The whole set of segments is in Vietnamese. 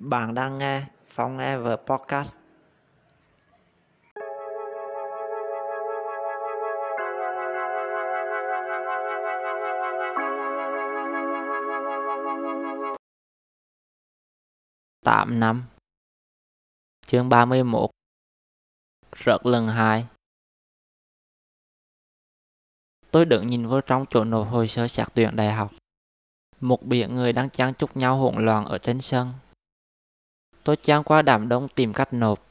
Bạn đang nghe Phong Ever Podcast. Tám năm Chương 31 Rợt lần hai Tôi đứng nhìn vô trong chỗ nộp hồ sơ xét tuyển đại học. Một biển người đang trang chúc nhau hỗn loạn ở trên sân. Tôi trang qua đám đông tìm cách nộp.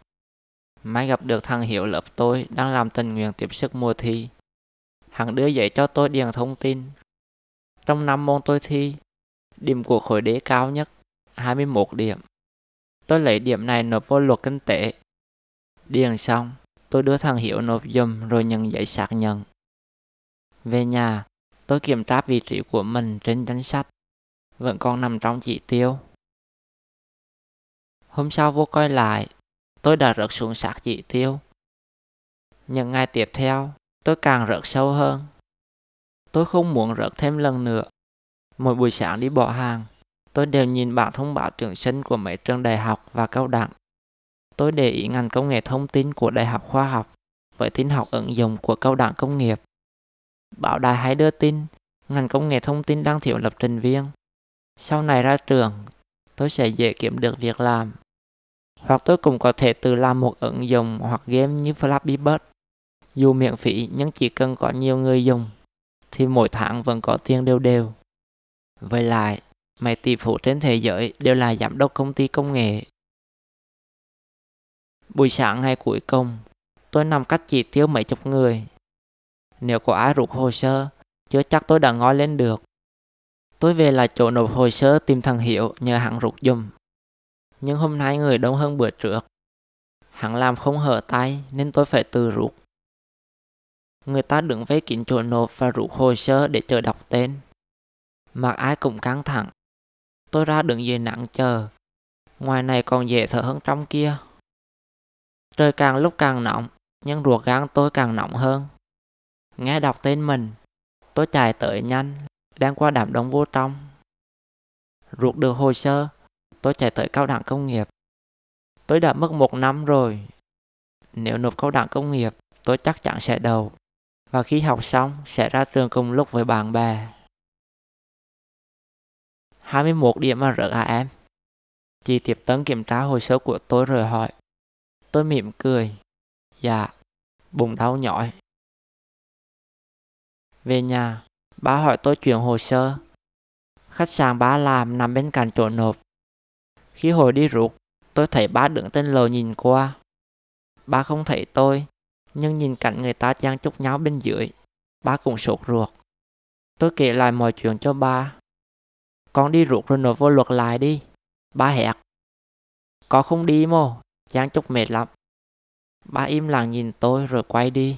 May gặp được thằng Hiểu lớp tôi đang làm tình nguyện tiếp sức mùa thi. Hắn đưa giấy cho tôi điền thông tin. Trong năm môn tôi thi, điểm của khối đế cao nhất, 21 điểm. Tôi lấy điểm này nộp vô luật kinh tế. Điền xong, tôi đưa thằng Hiểu nộp dùm rồi nhận giấy xác nhận. Về nhà, tôi kiểm tra vị trí của mình trên danh sách. Vẫn còn nằm trong chỉ tiêu. Hôm sau vô coi lại, tôi đã rớt xuống sát dị tiêu. Những ngày tiếp theo, tôi càng rớt sâu hơn. Tôi không muốn rớt thêm lần nữa. Mỗi buổi sáng đi bỏ hàng, tôi đều nhìn bảng thông báo tuyển sinh của mấy trường đại học và cao đẳng. Tôi để ý ngành công nghệ thông tin của Đại học Khoa học với tin học ứng dụng của cao đẳng công nghiệp. Báo đài hay đưa tin, ngành công nghệ thông tin đang thiếu lập trình viên. Sau này ra trường, tôi sẽ dễ kiếm được việc làm. Hoặc tôi cũng có thể tự làm một ứng dụng hoặc game như Flappy Bird. Dù miễn phí nhưng chỉ cần có nhiều người dùng, thì mỗi tháng vẫn có tiền đều đều. Với lại, mấy tỷ phú trên thế giới đều là giám đốc công ty công nghệ. Buổi sáng ngày cuối cùng, tôi nằm cách chỉ tiêu mấy chục người nếu có ai rút hồ sơ, chưa chắc tôi đã ngói lên được. Tôi về lại chỗ nộp hồ sơ tìm thằng Hiểu nhờ hắn rút dùm. Nhưng hôm nay người đông hơn bữa trước. Hắn làm không hở tay nên tôi phải tự rút. Người ta đứng vây kín chỗ nộp và rút hồ sơ để chờ đọc tên. mặt ai cũng căng thẳng. Tôi ra đứng dưới nắng chờ. Ngoài này còn dễ thở hơn trong kia. Trời càng lúc càng nóng, nhưng ruột gan tôi càng nóng hơn. Nghe đọc tên mình, tôi chạy tới nhanh, đang qua đám đông vô trong. Ruột được hồ sơ, tôi chạy tới cao đẳng công nghiệp. Tôi đã mất một năm rồi. Nếu nộp cao đẳng công nghiệp, tôi chắc chắn sẽ đầu. Và khi học xong, sẽ ra trường cùng lúc với bạn bè. 21 điểm mà rớt à em? Chị Tiếp Tấn kiểm tra hồ sơ của tôi rồi hỏi. Tôi mỉm cười. Dạ, bụng đau nhói. Về nhà, ba hỏi tôi chuyển hồ sơ. Khách sạn ba làm nằm bên cạnh chỗ nộp. Khi hồi đi ruột, tôi thấy ba đứng trên lầu nhìn qua. Ba không thấy tôi, nhưng nhìn cảnh người ta trang chúc nhau bên dưới, ba cũng sốt ruột. Tôi kể lại mọi chuyện cho ba. Con đi ruột rồi nộp vô luật lại đi. Ba hẹt. Có không đi mô, trang chúc mệt lắm. Ba im lặng nhìn tôi rồi quay đi.